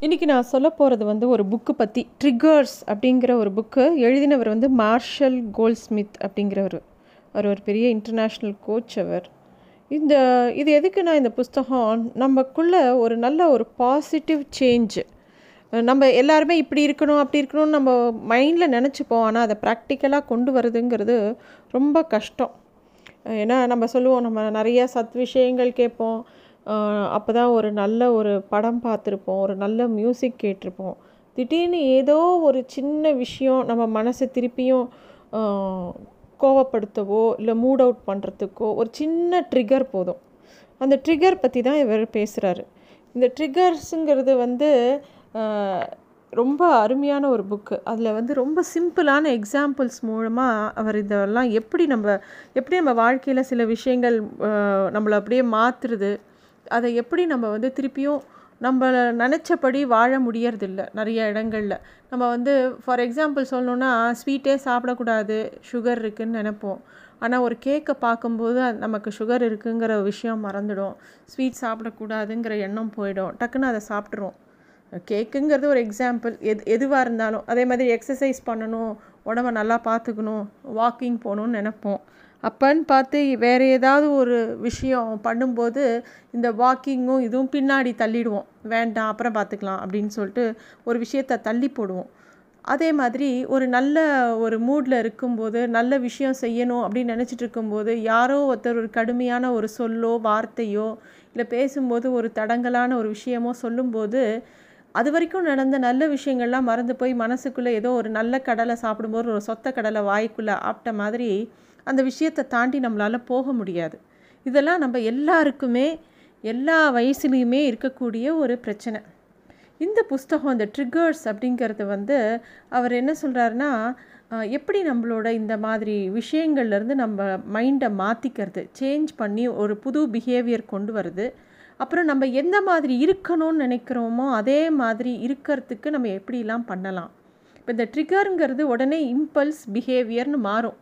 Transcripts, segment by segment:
இன்றைக்கி நான் சொல்ல போகிறது வந்து ஒரு புக்கு பற்றி ட்ரிகர்ஸ் அப்படிங்கிற ஒரு புக்கு எழுதினவர் வந்து மார்ஷல் கோல்ட்ஸ்மித் அப்படிங்கிறவர். அவர் ஒரு பெரிய இன்டர்நேஷ்னல் கோச் அவர். இந்த இது எதுக்கு நான் இந்த புஸ்தகம்? நமக்குள்ளே ஒரு நல்ல ஒரு பாசிட்டிவ் சேஞ்சு நம்ம எல்லாருமே இப்படி இருக்கணும் அப்படி இருக்கணும்னு நம்ம மைண்டில் நினச்சிப்போம். ஆனால் அதை ப்ராக்டிக்கலாக கொண்டு வரதுங்கிறது ரொம்ப கஷ்டம். ஏன்னா நம்ம சொல்லுவோம் நம்ம நிறைய சத் விஷயங்கள் கேட்போம். அப்போ தான் ஒரு நல்ல ஒரு படம் பார்த்துருப்போம் ஒரு நல்ல மியூசிக் கேட்டிருப்போம். திடீர்னு ஏதோ ஒரு சின்ன விஷயம் நம்ம மனசை திருப்பியும் கோவப்படுத்தவோ இல்லை மூட் அவுட் பண்ணுறதுக்கோ ஒரு சின்ன ட்ரிகர் போதும். அந்த ட்ரிகர் பற்றி தான் இவர் பேசுகிறாரு இந்த ட்ரிகர்ஸுங்கிறது வந்து ரொம்ப அருமையான ஒரு புக்கு அதில் வந்து ரொம்ப சிம்பிளான எக்ஸாம்பிள்ஸ் மூலமாக அவர் இதெல்லாம் எப்படி நம்ம எப்படி நம்ம வாழ்க்கையில் சில விஷயங்கள் நம்மளை அப்படியே மாற்றுறது அதை எப்படி நம்ம வந்து திருப்பியும் நம்ம நினச்சபடி வாழ முடியறதில்ல நிறைய இடங்களில். நம்ம வந்து ஃபார் எக்ஸாம்பிள் சொல்லணுன்னா ஸ்வீட்டே சாப்பிடக்கூடாது சுகர் இருக்குதுன்னு நினைப்போம். ஆனால் ஒரு கேக்கை பார்க்கும்போது நமக்கு சுகர் இருக்குங்கிற விஷயம் மறந்துடும். ஸ்வீட் சாப்பிடக்கூடாதுங்கிற எண்ணம் போயிடும். டக்குன்னு அதை சாப்பிட்ருவோம் கேக்குங்கிறது ஒரு எக்ஸாம்பிள் எது எதுவாக இருந்தாலும். அதே மாதிரி எக்ஸசைஸ் பண்ணணும் உடம்ப நல்லா பார்த்துக்கணும் வாக்கிங் போகணுன்னு நினைப்போம். அப்போன்னு பார்த்து வேறு ஏதாவது ஒரு விஷயம் பண்ணும்போது இந்த வாக்கிங்கும் இதுவும் பின்னாடி தள்ளிடுவோம். வேண்டாம் அப்புறம் பார்த்துக்கலாம் அப்படின்னு சொல்லிட்டு ஒரு விஷயத்த தள்ளி போடுவோம். அதே மாதிரி ஒரு நல்ல ஒரு மூடில் இருக்கும்போது நல்ல விஷயம் செய்யணும் அப்படின்னு நினச்சிட்டு இருக்கும்போது யாரோ ஒருத்தர் ஒரு கடுமையான ஒரு சொல்லோ வார்த்தையோ இல்லை பேசும்போது ஒரு தடங்கலான ஒரு விஷயமோ சொல்லும்போது அது வரைக்கும் நடந்த நல்ல விஷயங்கள்லாம் மறந்து போய் மனசுக்குள்ளே ஏதோ ஒரு நல்ல கடலை சாப்பிடும்போது ஒரு சொத்த கடலை வாய்க்குள்ளே ஆப்பிட்ட மாதிரி அந்த விஷயத்தை தாண்டி நம்மளால் போக முடியாது. இதெல்லாம் நம்ம எல்லாருக்குமே எல்லா வயசுலேயுமே இருக்கக்கூடிய ஒரு பிரச்சனை. இந்த புஸ்தகம் இந்த ட்ரிகர்ஸ் அப்படிங்கிறது வந்து அவர் என்ன சொல்கிறாருன்னா எப்படி நம்மளோட இந்த மாதிரி விஷயங்கள்லேருந்து நம்ம மைண்டை மாற்றிக்கிறது சேஞ்ச் பண்ணி ஒரு புது பிஹேவியர் கொண்டு வருது. அப்புறம் நம்ம எந்த மாதிரி இருக்கணும்னு நினைக்கிறோமோ அதே மாதிரி இருக்கிறதுக்கு நம்ம எப்படிலாம் பண்ணலாம். இப்போ இந்த ட்ரிகருங்கிறது உடனே இம்பல்ஸ் பிஹேவியர்னு மாறும்.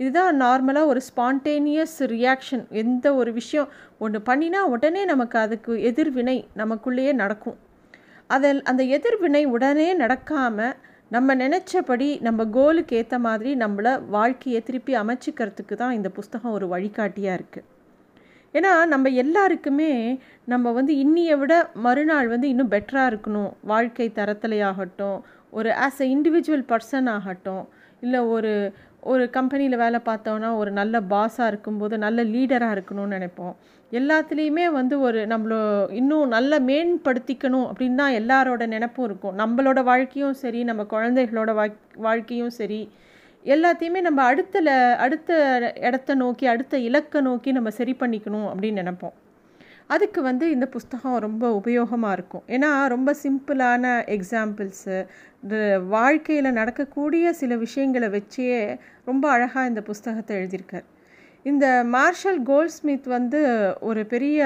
இதுதான் நார்மலாக ஒரு ஸ்பான்டேனியஸ் ரியாக்ஷன். எந்த ஒரு விஷயம் ஒன்று பண்ணினா உடனே நமக்கு அதுக்கு எதிர்வினை நமக்குள்ளேயே நடக்கும். அதில் அந்த எதிர்வினை உடனே நடக்காமல் நம்ம நினச்சபடி நம்ம கோலுக்கு ஏற்ற மாதிரி நம்மளை வாழ்க்கையை திருப்பி அமைச்சிக்கிறதுக்கு தான் இந்த புஸ்தகம் ஒரு வழிகாட்டியாக இருக்குது ஏன்னா நம்ம எல்லாருக்குமே நம்ம வந்து இன்னியை விட மறுநாள் வந்து இன்னும் பெட்டராக இருக்கணும். வாழ்க்கை தரத்திலையாகட்டும் ஒரு ஆஸ் அ இண்டிவிஜுவல் பர்சன் ஆகட்டும் இல்லை ஒரு ஒரு கம்பெனியில் வேலை பார்த்தோன்னா ஒரு நல்ல பாஸாக இருக்கும்போது நல்ல லீடராக இருக்கணும்னு நினைப்போம். எல்லாத்துலேயுமே வந்து ஒரு நம்மளோ இன்னும் நல்ல மேம்படுத்திக்கணும் அப்படின்னு தான் எல்லாரோட நினப்பும் இருக்கும். நம்மளோட வாழ்க்கையும் சரி நம்ம குழந்தைகளோட வாழ்க்கையும் சரி எல்லாத்தையுமே நம்ம அடுத்த அடுத்த இடத்த நோக்கி அடுத்த இலக்கை நோக்கி நம்ம சரி பண்ணிக்கணும் அப்படின்னு நினப்போம். அதுக்கு வந்து இந்த புஸ்தகம் ரொம்ப உபயோகமாக இருக்கும். ஏன்னா ரொம்ப சிம்பிளான எக்ஸாம்பிள்ஸு இந்த வாழ்க்கையில் நடக்கக்கூடிய சில விஷயங்களை வச்சே ரொம்ப அழகாக இந்த புஸ்தகத்தை எழுதியிருக்கார். இந்த மார்ஷல் கோல்ட்ஸ்மித் வந்து ஒரு பெரிய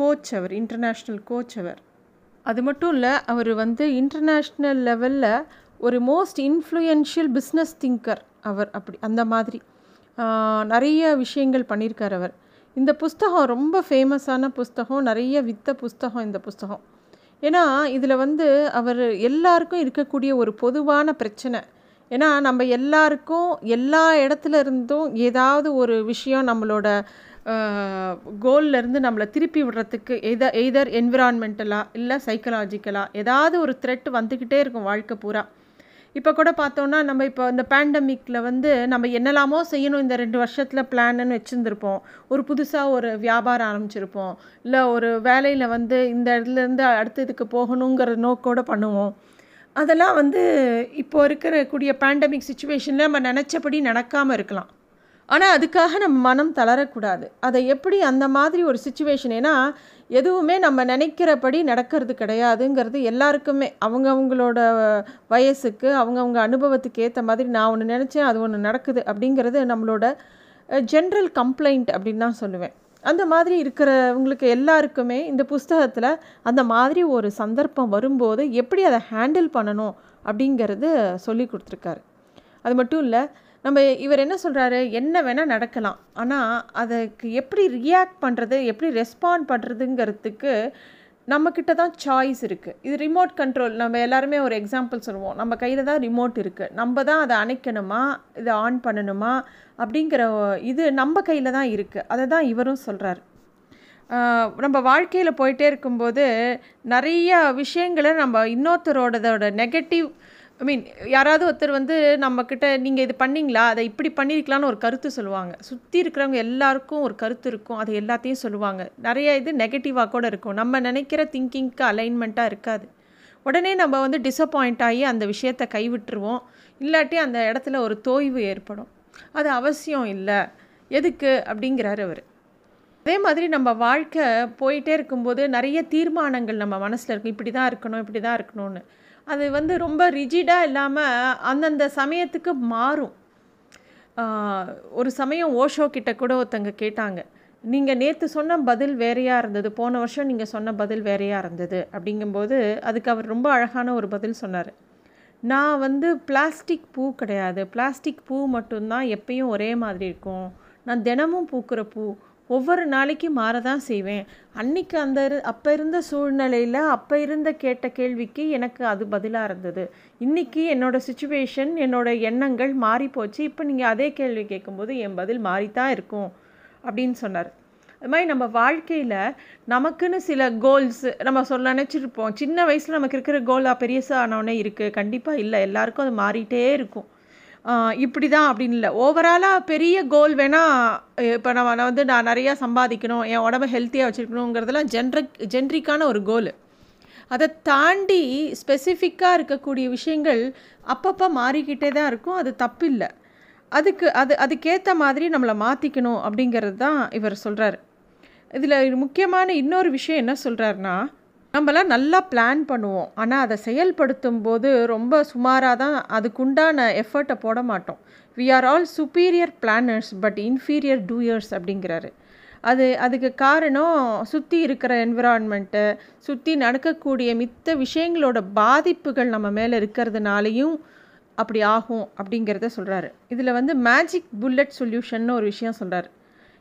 கோச் அவர் இன்டர்நேஷ்னல் கோச் அவர். அது மட்டும் இல்லை அவர் வந்து இன்டர்நேஷ்னல் லெவலில் ஒரு மோஸ்ட் இன்ஃப்ளூயன்ஷியல் பிஸ்னஸ் திங்கர் அவர் அப்படி அந்த மாதிரி. நிறைய விஷயங்கள் பண்ணியிருக்கார் அவர். இந்த புஸ்தகம் ரொம்ப ஃபேமஸான புஸ்தகம். நிறைய வித்த புஸ்தகம் இந்த புஸ்தகம். ஏன்னா இதில் வந்து அவர் எல்லாருக்கும் இருக்கக்கூடிய ஒரு பொதுவான பிரச்சனை. ஏன்னா நம்ம எல்லாருக்கும் எல்லா இடத்துல இருந்தும் ஏதாவது ஒரு விஷயம் நம்மளோட கோல்லேருந்து நம்மளை திருப்பி விடுறதுக்கு எத எய்தர் என்விரான்மெண்டலாக இல்லை சைக்கலாஜிக்கலாக ஏதாவது ஒரு த்ரெட் வந்துக்கிட்டே இருக்கும் வாழ்க்கை பூரா. இப்போ கூட பார்த்தோன்னா நம்ம இப்போ இந்த பேண்டமிக்கில் வந்து நம்ம என்னெல்லாமோ செய்யணும் இந்த ரெண்டு வருஷத்தில் பிளான்னு வச்சுருந்துருப்போம். ஒரு புதுசாக ஒரு வியாபாரம் ஆரம்பிச்சிருப்போம். இல்லை ஒரு வேலையில் வந்து இந்த இடத்துலேருந்து அடுத்த இதுக்கு போகணுங்கிற நோக்கோடு பண்ணுவோம். அதெல்லாம் வந்து இப்போ இருக்கிற கூடிய பேண்டமிக் சுச்சுவேஷனில் நம்ம நினச்சபடி நடக்காமல் இருக்கலாம். ஆனால் அதுக்காக நம்ம மனம் தளரக்கூடாது. அதை எப்படி அந்த மாதிரி ஒரு சுச்சுவேஷன் ஏன்னா எதுவுமே நம்ம நினைக்கிறபடி நடக்கிறது கிடையாதுங்கிறது எல்லாருக்குமே. அவங்கவுங்களோட வயசுக்கு அவங்கவுங்க அனுபவத்துக்கு ஏற்ற மாதிரி நான் ஒன்று நினச்சேன் அது ஒன்று நடக்குது அப்படிங்கிறது நம்மளோட ஜென்ரல் கம்ப்ளைண்ட் அப்படின்னு தான் சொல்லுவேன். அந்த மாதிரி இருக்கிறவங்களுக்கு எல்லாருக்குமே இந்த புஸ்தகத்தில் அந்த மாதிரி ஒரு சந்தர்ப்பம் வரும்போது எப்படி அதை ஹேண்டில் பண்ணணும் அப்படிங்கிறது சொல்லி கொடுத்துருக்காரு. அது மட்டும் இல்லை நம்ம இவர் என்ன சொல்கிறாரு என்ன வேணால் நடக்கலாம். ஆனால் அதுக்கு எப்படி ரியாக்ட் பண்ணுறது எப்படி ரெஸ்பாண்ட் பண்ணுறதுங்கிறதுக்கு நம்மக்கிட்ட தான் சாய்ஸ் இருக்குது இது ரிமோட் கண்ட்ரோல் நம்ம எல்லாருமே ஒரு எக்ஸாம்பிள் சொல்லுவோம். நம்ம கையில் தான் ரிமோட் இருக்குது நம்ம தான் அதை அணைக்கணுமா? இதை ஆன் பண்ணணுமா? அப்படிங்கிற இது நம்ம கையில் தான் இருக்குது அதை தான் இவரும் சொல்கிறார் நம்ம வாழ்க்கையில் போயிட்டே இருக்கும்போது நிறைய விஷயங்களை நம்ம இன்னொருத்தரோடதோட நெகட்டிவ் ஐ மீன் யாராவது ஒருத்தர் வந்து நம்மக்கிட்ட நீங்கள் இது பண்ணிங்களா? அதை இப்படி பண்ணியிருக்கலான்னு ஒரு கருத்து சொல்லுவாங்க. சுற்றி இருக்கிறவங்க எல்லாருக்கும் ஒரு கருத்து இருக்கும். அதை எல்லாத்தையும் சொல்லுவாங்க. நிறைய இது நெகட்டிவாக கூட இருக்கும். நம்ம நினைக்கிற திங்கிங்க்கு அலைன்மெண்ட்டாக இருக்காது. உடனே நம்ம வந்து டிசப்பாயிண்ட் ஆகி அந்த விஷயத்தை கைவிட்டுருவோம். இல்லாட்டி அந்த இடத்துல ஒரு தோய்வு ஏற்படும். அது அவசியம் இல்லை. எதுக்கு? அப்படிங்கிறாரு அவர். அதே மாதிரி நம்ம வாழ்க்கை போயிட்டே இருக்கும்போது நிறைய தீர்மானங்கள் நம்ம மனசில் இருக்கும். இப்படி தான் இருக்கணும் இப்படி தான் இருக்கணும்னு. அது வந்து ரொம்ப ரிஜிடாக இல்லாமல் அந்தந்த சமயத்துக்கு மாறும். ஒரு சமயம் ஓஷோ கிட்ட கூட ஒருத்தங்க கேட்டாங்க நீங்கள் நேற்று சொன்ன பதில் வேறையாக இருந்தது போன வருஷம் நீங்கள் சொன்ன பதில் வேறையாக இருந்தது. அப்படிங்கும்போது அதுக்கு அவர் ரொம்ப அழகான ஒரு பதில் சொன்னார். நான் வந்து பிளாஸ்டிக் பூ கிடையாது பிளாஸ்டிக் பூ மட்டும்தான் எப்பயும் ஒரே மாதிரி இருக்கும். நான் தினமும் பூக்கிற பூ ஒவ்வொரு நாளைக்கு மாறதான் செய்வேன். அன்னைக்கு அந்த அப்போ இருந்த சூழ்நிலையில் அப்போ இருந்த கேட்ட கேள்விக்கு எனக்கு அது பதிலாக இருந்தது. இன்றைக்கி என்னோடய சுச்சுவேஷன் என்னோடய எண்ணங்கள் மாறி போச்சு. இப்போ நீங்கள் அதே கேள்வி கேட்கும்போது என் பதில் மாறித்தான் இருக்கும். அப்படின்னு சொன்னார். அது மாதிரி நம்ம வாழ்க்கையில் நமக்குன்னு சில கோல்ஸ் நம்ம சொல்ல நினச்சிருப்போம். சின்ன வயசில் நமக்கு இருக்கிற கோலாக பெரியசாக ஆனவுடனே இருக்குது கண்டிப்பாக இல்லை. எல்லாருக்கும் அது மாறிட்டே இருக்கும். இப்படி தான் அப்படின்னு இல்லை. ஓவராலாக பெரிய கோல் வேணால் இப்போ நம்ம நான் வந்து நான் நிறையா சம்பாதிக்கணும் என் உடம்பை ஹெல்த்தியாக வச்சுருக்கணுங்கிறதெல்லாம் ஜென்ரிக் ஜென்ரிக்கான ஒரு கோல் அதை தாண்டி ஸ்பெசிஃபிக்காக இருக்கக்கூடிய விஷயங்கள் அப்பப்போ மாறிக்கிட்டே தான் இருக்கும். அது தப்பில்லை அதுக்கு அது அதுக்கேற்ற மாதிரி நம்மளை மாற்றிக்கணும் அப்படிங்கிறது தான் இவர் சொல்கிறார் இதில் முக்கியமான இன்னொரு விஷயம் என்ன சொல்கிறாருன்னா நம்மளாம் நல்லா பிளான் பண்ணுவோம். ஆனால் அதை செயல்படுத்தும் போது ரொம்ப சுமாராக தான் அதுக்குண்டான எஃபர்ட்டை போட மாட்டோம். We are all superior planners but inferior doers அப்படிங்கிறாரு. அது அதுக்கு காரணம் சுற்றி இருக்கிற என்விரான்மெண்ட்டு சுற்றி நடக்கக்கூடிய மித்த விஷயங்களோட பாதிப்புகள் நம்ம மேலே இருக்கிறதுனாலையும் அப்படி ஆகும் அப்படிங்கிறத சொல்கிறாரு இதில் வந்து மேஜிக் புல்லட் சொல்யூஷன் ஒரு விஷயம் சொல்கிறார்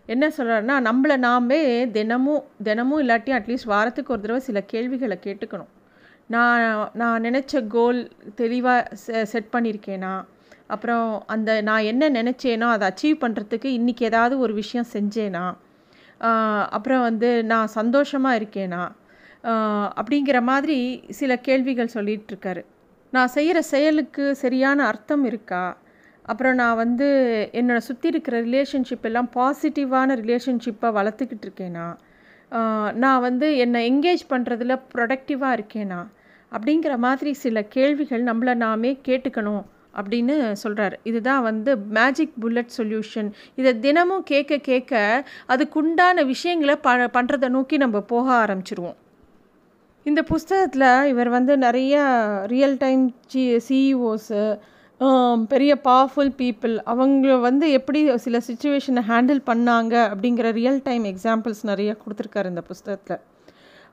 என்ன சொல்கிறாருன்னா நம்மளை நாமே தினமும் தினமும் இல்லாட்டி அட்லீஸ்ட் வாரத்துக்கு ஒரு தடவை சில கேள்விகளை கேட்டுக்கணும். நான் நான் நினச்ச கோல் தெளிவாக செட் பண்ணியிருக்கேனா? அப்புறம் அந்த நான் என்ன நினச்சேனோ அதை அச்சீவ் பண்ணுறதுக்கு இன்றைக்கி ஏதாவது ஒரு விஷயம் செஞ்சேனா? அப்புறம் வந்து நான் சந்தோஷமாக இருக்கேனா? அப்படிங்கிற மாதிரி சில கேள்விகள் சொல்லிகிட்ருக்காரு நான் செய்கிற செயலுக்கு சரியான அர்த்தம் இருக்கா? அப்புறம் நான் வந்து என்னோட சுற்றி இருக்கிற ரிலேஷன்ஷிப் எல்லாம் பாசிட்டிவான ரிலேஷன்ஷிப்பை வளர்த்துக்கிட்டு இருக்கேனா? நான் வந்து என்னை என்கேஜ் பண்ணுறதுல ப்ரொடக்டிவாக இருக்கேனா? அப்படிங்கிற மாதிரி சில கேள்விகள் நம்மளை நாமே கேட்டுக்கணும் அப்படின்னு சொல்கிறாரு இதுதான் வந்து மேஜிக் புல்லட் சொல்யூஷன் இதை தினமும் கேட்க கேட்க அதுக்குண்டான விஷயங்களை ப பண்ணுறதை நோக்கி நம்ம போக ஆரம்பிச்சிருவோம். இந்த புஸ்தகத்தில் இவர் வந்து நிறைய ரியல் டைம் சி சிஇஓஸு பெரிய பவர்ஃபுல் பீப்புள் அவங்க வந்து எப்படி சில சுச்சுவேஷனை ஹேண்டில் பண்ணாங்க அப்படிங்கிற ரியல் டைம் எக்ஸாம்பிள்ஸ் நிறைய கொடுத்துருக்காரு இந்த புஸ்தகத்தில்.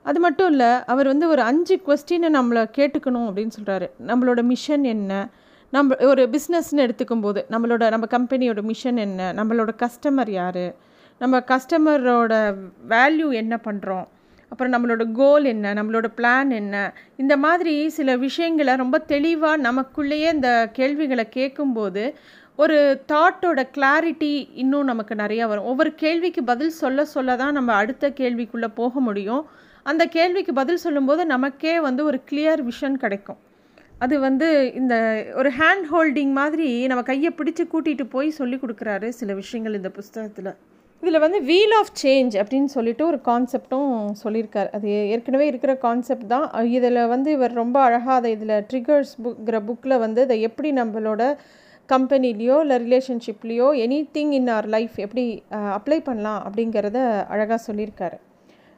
அது மட்டும் இல்லை அவர் வந்து ஒரு அஞ்சு கொஸ்டினை நம்மளை கேட்டுக்கணும் அப்படின்னு சொல்கிறாரு நம்மளோட மிஷன் என்ன? நம்ம ஒரு பிஸ்னஸ்ன்னு எடுத்துக்கும் போது நம்மளோட நம்ம கம்பெனியோட மிஷன் என்ன? நம்மளோட கஸ்டமர் யார்? நம்ம கஸ்டமரோட வேல்யூ என்ன பண்ணுறோம் அப்புறம் நம்மளோட கோல் என்ன? நம்மளோட பிளான் என்ன? இந்த மாதிரி சில விஷயங்களை ரொம்ப தெளிவாக நமக்குள்ளேயே இந்த கேள்விகளை கேட்கும்போது ஒரு தாட்டோட கிளாரிட்டி இன்னும் நமக்கு நிறையா வரும். ஒவ்வொரு கேள்விக்கு பதில் சொல்ல சொல்ல தான் நம்ம அடுத்த கேள்விக்குள்ளே போக முடியும். அந்த கேள்விக்கு பதில் சொல்லும்போது நமக்கே வந்து ஒரு கிளியர் விஷன் கிடைக்கும். அது வந்து இந்த ஒரு ஹேண்ட் ஹோல்டிங் மாதிரி நம்ம கையை பிடிச்சி கூட்டிகிட்டு போய் சொல்லி கொடுக்குறாரு சில விஷயங்கள் இந்த புஸ்தகத்தில். இதில் வந்து வீல் ஆஃப் சேஞ்ச் அப்படின்னு சொல்லிட்டு ஒரு கான்செப்டும் சொல்லியிருக்கார். அது ஏற்கனவே இருக்கிற கான்செப்ட் தான். இதில் வந்து இவர் ரொம்ப அழகாக அதை இதில் ட்ரிகர்ஸ் புக்கிற புக்கில் வந்து இதை எப்படி நம்மளோட கம்பெனிலேயோ இல்லை ரிலேஷன்ஷிப்லேயோ anything in our life எப்படி அப்ளை பண்ணலாம் அப்படிங்கிறத அழகாக சொல்லியிருக்காரு.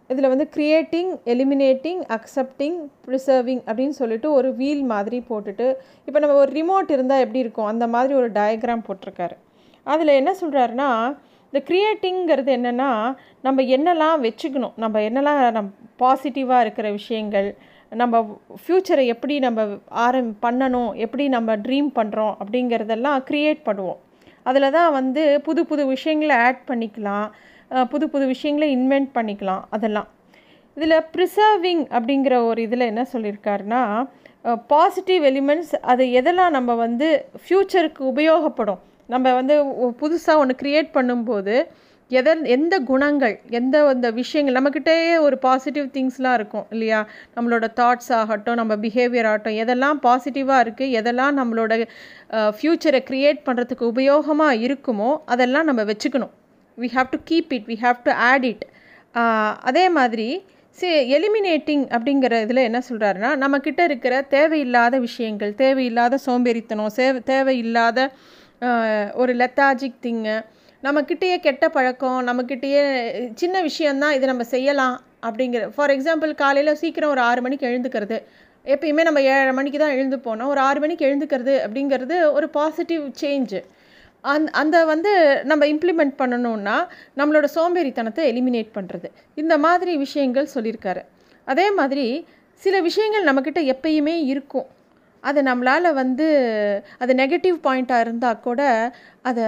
இதில் வந்து க்ரியேட்டிங் எலிமினேட்டிங் அக்செப்டிங் ப்ரிசர்விங் அப்படின்னு சொல்லிட்டு ஒரு வீல் மாதிரி போட்டுட்டு இப்போ நம்ம ஒரு ரிமோட் இருந்தால் எப்படி இருக்கும்? அந்த மாதிரி ஒரு டயக்ராம் போட்டிருக்காரு. அதில் என்ன சொல்கிறாருன்னா இந்த க்ரியேட்டிங்கிறது என்னென்னா நம்ம என்னெல்லாம் வச்சுக்கணும். நம்ம என்னெல்லாம் நம் பாசிட்டிவாக இருக்கிற விஷயங்கள் நம்ம ஃப்யூச்சரை எப்படி நம்ம ஆரம் பண்ணணும் எப்படி நம்ம ட்ரீம் பண்ணுறோம் அப்படிங்கிறதெல்லாம் க்ரியேட் பண்ணுவோம். அதில் தான் வந்து புது புது விஷயங்களை ஆட் பண்ணிக்கலாம். புது புது விஷயங்களை இன்வென்ட் பண்ணிக்கலாம். அதெல்லாம். இதில் ப்ரிசர்விங் அப்படிங்கிற ஒரு இதில் என்ன சொல்லியிருக்காருன்னா பாசிட்டிவ் எலிமெண்ட்ஸ் அது எதெல்லாம் நம்ம வந்து ஃப்யூச்சருக்கு உபயோகப்படும்? நம்ம வந்து புதுசாக ஒன்று க்ரியேட் பண்ணும்போது எதன் எந்த குணங்கள் எந்த அந்த விஷயங்கள் நம்மக்கிட்டேயே ஒரு பாசிட்டிவ் திங்ஸ்லாம் இருக்கும் இல்லையா? நம்மளோட தாட்ஸ் ஆகட்டும் நம்ம பிஹேவியர் ஆகட்டும் எதெல்லாம் பாசிட்டிவாக இருக்குது எதெல்லாம் நம்மளோட ஃப்யூச்சரை க்ரியேட் பண்ணுறதுக்கு உபயோகமாக இருக்குமோ அதெல்லாம் நம்ம வச்சுக்கணும். We have to keep it we have to add it அதே மாதிரி சி எலிமினேட்டிங் அப்படிங்கிற இதில் என்ன சொல்கிறாருன்னா நம்மக்கிட்ட இருக்கிற தேவையில்லாத விஷயங்கள் தேவையில்லாத சோம்பேறித்தனம் சே தேவையில்லாத ஒரு லெத்தாஜிக் திங்கு நம்மக்கிட்டேயே கெட்ட பழக்கம் நம்மக்கிட்டேயே சின்ன விஷயந்தான் இதை நம்ம செய்யலாம் அப்படிங்கிற ஃபார் எக்ஸாம்பிள் காலையில் சீக்கிரம் ஒரு ஆறு மணிக்கு எழுந்துக்கிறது. எப்பயுமே நம்ம ஏழரை மணிக்கு தான் எழுந்து போனோம் ஒரு ஆறு மணிக்கு எழுந்துக்கிறது அப்படிங்கிறது ஒரு பாசிட்டிவ் சேஞ்சு அந் அந்த வந்து நம்ம இம்ப்ளிமெண்ட் பண்ணணுன்னா நம்மளோட சோம்பேறித்தனத்தை எலிமினேட் பண்ணுறது இந்த மாதிரி விஷயங்கள் சொல்லியிருக்காரு. அதே மாதிரி சில விஷயங்கள் நம்மக்கிட்ட எப்பயுமே இருக்கும். அது நம்மளால் வந்து அது நெகட்டிவ் பாயிண்ட்டாக இருந்தால் கூட அதை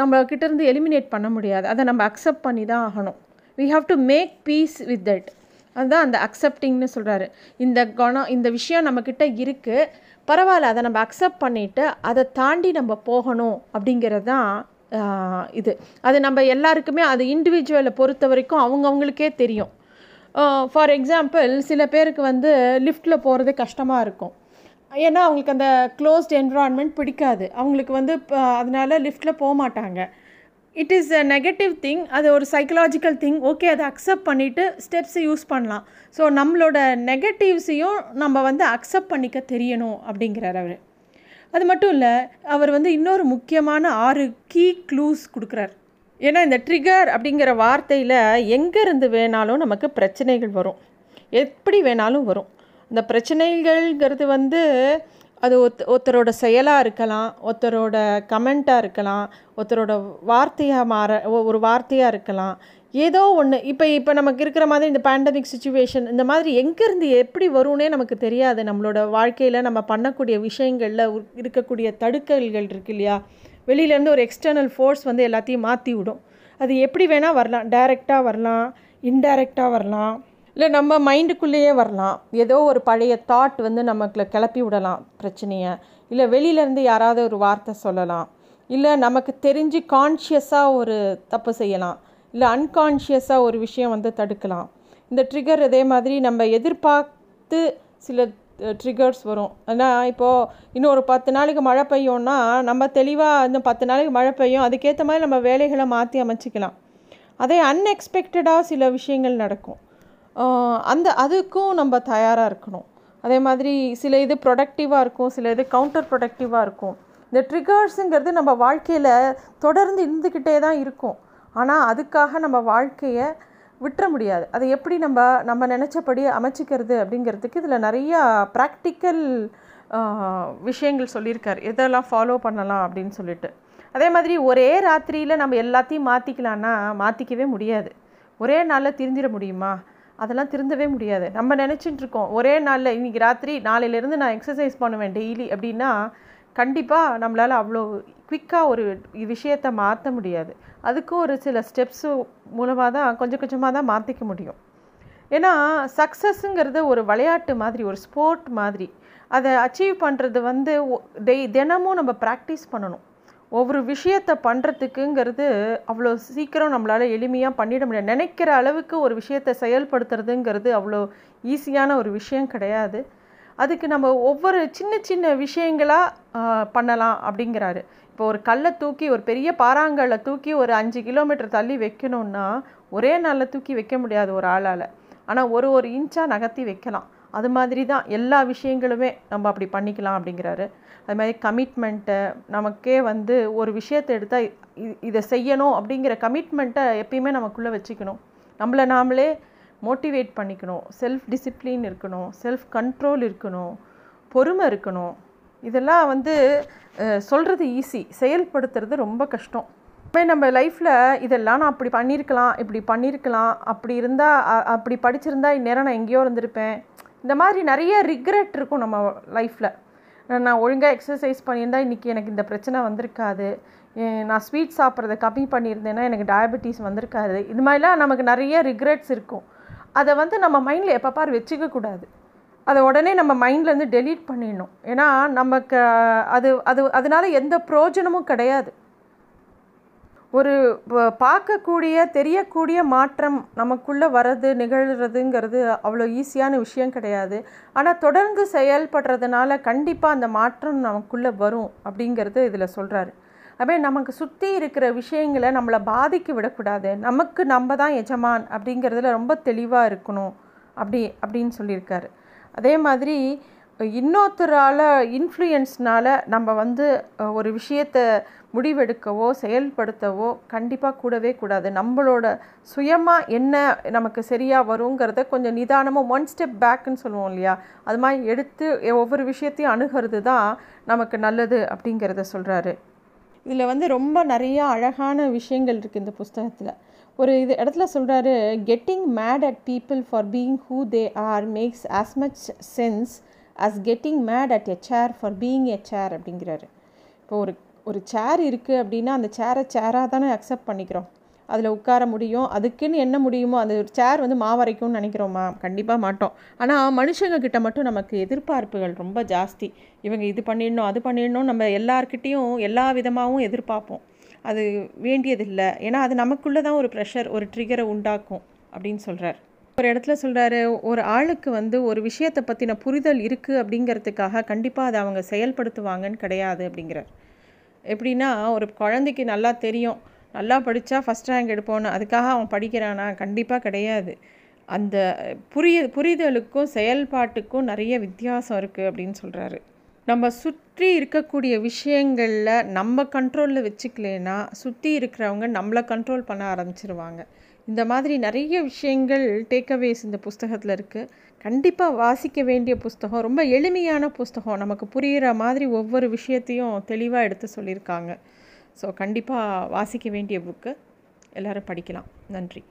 நம்மக்கிட்டேருந்து எலிமினேட் பண்ண முடியாது. அதை நம்ம அக்செப்ட் பண்ணி தான் ஆகணும். We have to make peace with that அதுதான் அந்த அக்செப்டிங்னு சொல்கிறாரு இந்த குணம் இந்த விஷயம் நம்மக்கிட்ட இருக்குது பரவாயில்ல அதை நம்ம அக்செப்ட் பண்ணிவிட்டு அதை தாண்டி நம்ம போகணும் அப்படிங்கிறது தான் இது. அது நம்ம எல்லாருக்குமே அது இண்டிவிஜுவலை பொறுத்த வரைக்கும் அவங்கவுங்களுக்கே தெரியும். ஃபார் எக்ஸாம்பிள் சில பேருக்கு வந்து லிஃப்ட்டில் போகிறது கஷ்டமாக இருக்கும். ஏன்னா அவங்களுக்கு அந்த க்ளோஸ்ட் என்விரான்மெண்ட் பிடிக்காது. அவங்களுக்கு வந்து இப்போ அதனால் லிஃப்ட்டில் போக மாட்டாங்க. It is a negative thing அது ஒரு சைக்கலாஜிக்கல் திங் ஓகே அதை அக்செப்ட் பண்ணிவிட்டு ஸ்டெப்ஸை யூஸ் பண்ணலாம். ஸோ நம்மளோட நெகட்டிவ்ஸையும் நம்ம வந்து அக்செப்ட் பண்ணிக்க தெரியணும் அப்படிங்கிறார் அவர். அது மட்டும் இல்லை அவர் வந்து இன்னொரு முக்கியமான ஆறு கீ க்ளூஸ் கொடுக்குறார். ஏன்னா இந்த ட்ரிகர் அப்படிங்கிற வார்த்தையில் எங்கேருந்து வேணாலும் நமக்கு பிரச்சனைகள் வரும். எப்படி வேணாலும் வரும். இந்த பிரச்சனைகள்ங்கிறது வந்து அது ஒத் ஒருத்தரோட செயலாக இருக்கலாம் ஒருத்தரோட கமெண்ட்டாக இருக்கலாம் ஒருத்தரோட வார்த்தையாக மாற ஒரு வார்த்தையாக இருக்கலாம். ஏதோ ஒன்று இப்போ இப்போ நமக்கு இருக்கிற மாதிரி இந்த பேண்டமிக் சுச்சுவேஷன் இந்த மாதிரி எங்கேருந்து எப்படி வரும்னே நமக்கு தெரியாது. நம்மளோட வாழ்க்கையில் நம்ம பண்ணக்கூடிய விஷயங்களில் இருக்கக்கூடிய தடுக்கல்கள் இருக்கு இல்லையா? வெளியிலேருந்து ஒரு எக்ஸ்டர்னல் ஃபோர்ஸ் வந்து எல்லாத்தையும் மாற்றி விடும் அது எப்படி வேணால் வரலாம் டைரெக்டாக வரலாம் இன்டைரக்டாக வரலாம். இல்லை நம்ம மைண்டுக்குள்ளேயே வரலாம். ஏதோ ஒரு பழைய தாட் வந்து நமக்கு கிளப்பி விடலாம் பிரச்சனையை. இல்லை வெளியிலேருந்து யாராவது ஒரு வார்த்தை சொல்லலாம். இல்லை நமக்கு தெரிஞ்சு கான்ஷியஸாக ஒரு தப்பு செய்யலாம். இல்லை அன்கான்ஷியஸாக ஒரு விஷயம் வந்து தடுக்கலாம். இந்த ட்ரிகர் அதே மாதிரி நம்ம எதிர்பார்த்து சில ட்ரிகர்ஸ் வரும். ஆனால் இப்போது இன்னும் ஒரு பத்து நாளைக்கு மழை பெய்யும்னா நம்ம தெளிவாக இன்னும் பத்து நாளைக்கு மழை பெய்யும். அதுக்கேற்ற மாதிரி நம்ம வேலைகளை மாற்றி அமைச்சிக்கலாம். அதே அன்எக்ஸ்பெக்டடாக சில விஷயங்கள் நடக்கும். அந்த அதுக்கும் நம்ம தயாராக இருக்கணும். அதே மாதிரி சில இது ப்ரொடக்டிவாக இருக்கும் சில இது கவுண்டர் ப்ரொடக்டிவாக இருக்கும். இந்த ட்ரிகர்ஸுங்கிறது நம்ம வாழ்க்கையில் தொடர்ந்து இருந்துக்கிட்டே தான் இருக்கும். ஆனால் அதுக்காக நம்ம வாழ்க்கையை விட்டுற முடியாது. அதை எப்படி நம்ம நம்ம நினச்சபடி அமைச்சிக்கிறது அப்படிங்கிறதுக்கு இதில் நிறையா ப்ராக்டிக்கல் விஷயங்கள் சொல்லியிருக்கார். எதெல்லாம் ஃபாலோ பண்ணலாம் அப்படின்னு சொல்லிட்டு. அதே மாதிரி ஒரே ராத்திரியில் நம்ம எல்லாத்தையும் மாற்றிக்கலான்னா மாற்றிக்கவே முடியாது. ஒரே நாளில் திருந்திட முடியுமா? அதெல்லாம் திருந்தவே முடியாது. நம்ம நினச்சிட்டு இருக்கோம் ஒரே நாளில் இன்றைக்கி ராத்திரி நாளையிலேருந்து நான் எக்ஸசைஸ் பண்ணுவேன் டெய்லி அப்படின்னா கண்டிப்பாக நம்மளால் அவ்வளோ குவிக்காக ஒரு விஷயத்தை மாற்ற முடியாது. அதுக்கும் ஒரு சில ஸ்டெப்ஸு மூலமாக தான் கொஞ்சம் கொஞ்சமாக தான் மாற்றிக்க முடியும். ஏன்னா சக்ஸஸ்ஸுங்கிறது ஒரு விளையாட்டு மாதிரி ஒரு ஸ்போர்ட் மாதிரி. அதை அச்சீவ் பண்ணுறது வந்து டெய் தினமும் நம்ம ப்ராக்டிஸ் பண்ணணும். ஒவ்வொரு விஷயத்தை பண்ணுறதுக்குங்கிறது அவ்வளோ சீக்கிரம் நம்மளால் எளிமையாக பண்ணிட முடியாது. நினைக்கிற அளவுக்கு ஒரு விஷயத்தை செயல்படுத்துறதுங்கிறது அவ்வளோ ஈஸியான ஒரு விஷயம் கிடையாது. அதுக்கு நம்ம ஒவ்வொரு சின்ன சின்ன விஷயங்களாக பண்ணலாம் அப்படிங்கிறாரு. இப்போ ஒரு கல்லை தூக்கி ஒரு பெரிய பாறாங்கல்லை தூக்கி ஒரு அஞ்சு கிலோமீட்டர் தள்ளி வைக்கணுன்னா ஒரே நாளில் தூக்கி வைக்க முடியாது ஒரு ஆளால். ஆனால் ஒரு ஒரு இன்ச்சாக நகர்த்தி வைக்கலாம். அது மாதிரி தான் எல்லா விஷயங்களுமே நம்ம அப்படி பண்ணிக்கலாம் அப்படிங்கிறாரு. அது மாதிரி கமிட்மெண்ட்டை நமக்கே வந்து ஒரு விஷயத்தை எடுத்தால் இதை செய்யணும் அப்படிங்கிற கமிட்மெண்ட்டை எப்பயுமே நமக்குள்ளே வச்சுக்கணும். நம்மளை நாமளே மோட்டிவேட் பண்ணிக்கணும். செல்ஃப் டிசிப்ளின் இருக்கணும் செல்ஃப் கண்ட்ரோல் இருக்கணும் பொறுமை இருக்கணும். இதெல்லாம் வந்து சொல்கிறது ஈஸி செயல்படுத்துறது ரொம்ப கஷ்டம். இப்போ நம்ம லைஃப்பில் இதெல்லாம் நான் அப்படி பண்ணியிருக்கலாம் இப்படி பண்ணியிருக்கலாம் அப்படி இருந்தால் அப்படி படிச்சிருந்தா இந்நேரம் நான் எங்கேயோ இருந்திருப்பேன். இந்த மாதிரி நிறைய ரிக்ரெட் இருக்கும் நம்ம லைஃப்பில் நான் ஒழுங்காக எக்ஸசைஸ் பண்ணியிருந்தால் இன்றைக்கி எனக்கு இந்த பிரச்சனை வந்திருக்காது. நான் ஸ்வீட் சாப்பிட்றத கம்மி பண்ணியிருந்தேன்னா எனக்கு டயபெட்டிஸ் வந்திருக்காது. இது மாதிரிலாம் நமக்கு நிறைய ரிக்ரெட்ஸ் இருக்கும். அதை வந்து நம்ம மைண்டில் எப்போ பார் வச்சுக்கக்கூடாது அதை உடனே நம்ம மைண்ட்லேருந்து டெலீட் பண்ணிடணும். ஏன்னா நமக்கு அது அது அதனால எந்த ப்ரோஜனமும் கிடையாது. ஒரு பார்க்கக்கூடிய தெரியக்கூடிய மாற்றம் நமக்குள்ளே வர்றது நிகழ்கிறதுங்கிறது அவ்வளோ ஈஸியான விஷயம் கிடையாது. ஆனால் தொடர்ந்து செயல்படுறதுனால கண்டிப்பாக அந்த மாற்றம் நமக்குள்ளே வரும் அப்படிங்கிறது இதில் சொல்கிறாரு அப்படியே நமக்கு சுற்றி இருக்கிற விஷயங்களை நம்மளை பாதிக்க விடக்கூடாது. நமக்கு நம்ம தான் எஜமான் அப்படிங்கிறதுல ரொம்ப தெளிவாக இருக்கணும். அப்படி அப்படின்னு சொல்லியிருக்காரு. அதே மாதிரி இன்னொருத்தரால் இன்ஃப்ளூயன்ஸ்னால் நம்ம வந்து ஒரு விஷயத்தை முடிவெடுக்கவோ செயல்படுத்தவோ கண்டிப்பாக கூடவே கூடாது. நம்மளோட சுயமாக என்ன நமக்கு சரியாக வருங்கிறத கொஞ்சம் நிதானமாக ஒன் ஸ்டெப் பேக்குன்னு சொல்லுவோம் இல்லையா? அது மாதிரி எடுத்து ஒவ்வொரு விஷயத்தையும் அணுகிறது தான் நமக்கு நல்லது அப்படிங்கிறத சொல்கிறாரு இதில் வந்து ரொம்ப நிறையா அழகான விஷயங்கள் இருக்குது இந்த புஸ்தகத்தில். ஒரு இது இடத்துல சொல்கிறாரு getting mad at people for being who they are makes as much sense as getting mad at a chair for being a chair அப்படிங்கிறாரு. இப்போ ஒரு ஒரு சேர் இருக்குது அப்படின்னா அந்த சேரை சேராக தானே அக்செப்ட் பண்ணிக்கிறோம். அதில் உட்கார முடியும். அதுக்குன்னு என்ன முடியுமோ அந்த ஒரு சேர் வந்து மாவரைக்கும்னு நினைக்கிறோமா. கண்டிப்பாக மாட்டோம். ஆனால் மனுஷங்க கிட்ட மட்டும் நமக்கு எதிர்பார்ப்புகள் ரொம்ப ஜாஸ்தி. இவங்க இது பண்ணிடணும் அது பண்ணிடணும் நம்ம எல்லார்கிட்டேயும் எல்லா விதமாகவும் எதிர்பார்ப்போம். அது வேண்டியதில்லை. ஏன்னா அது நமக்குள்ளே தான் ஒரு ப்ரெஷர் ஒரு ட்ரிகரை உண்டாக்கும் அப்படின்னு சொல்கிறார் ஒரு இடத்துல சொல்கிறாரு ஒரு ஆளுக்கு வந்து ஒரு விஷயத்தை பற்றின புரிதல் இருக்குது அப்படிங்கிறதுக்காக கண்டிப்பாக அதை அவங்க செயல்படுத்துவாங்கன்னு கிடையாது அப்படிங்கிறார். எப்படின்னா ஒரு குழந்தைக்கு நல்லா தெரியும். நல்லா படித்தா ஃபஸ்ட் ரேங்க் எடுப்போன்னு அதுக்காக அவன் படிக்கிறானா? கண்டிப்பாக கிடையாது. அந்த புரிய புரிதலுக்கும் செயல்பாட்டுக்கும் நிறைய வித்தியாசம் இருக்குது அப்படின்னு சொல்கிறாரு நம்ம சுற்றி இருக்கக்கூடிய விஷயங்களில் நம்ம கண்ட்ரோலில் வச்சுக்கலேன்னா சுற்றி இருக்கிறவங்க நம்மளை கண்ட்ரோல் பண்ண ஆரம்பிச்சிருவாங்க. இந்த மாதிரி நிறைய விஷயங்கள் டேக்அவேஸ் இந்த புஸ்தகத்தில் இருக்குது கண்டிப்பாக வாசிக்க வேண்டிய புஸ்தகம் ரொம்ப எளிமையான புஸ்தகம். நமக்கு புரிகிற மாதிரி ஒவ்வொரு விஷயத்தையும் தெளிவாக எடுத்து சொல்லியிருக்காங்க. ஸோ கண்டிப்பாக வாசிக்க வேண்டிய புக்கு எல்லாரும் படிக்கலாம். நன்றி.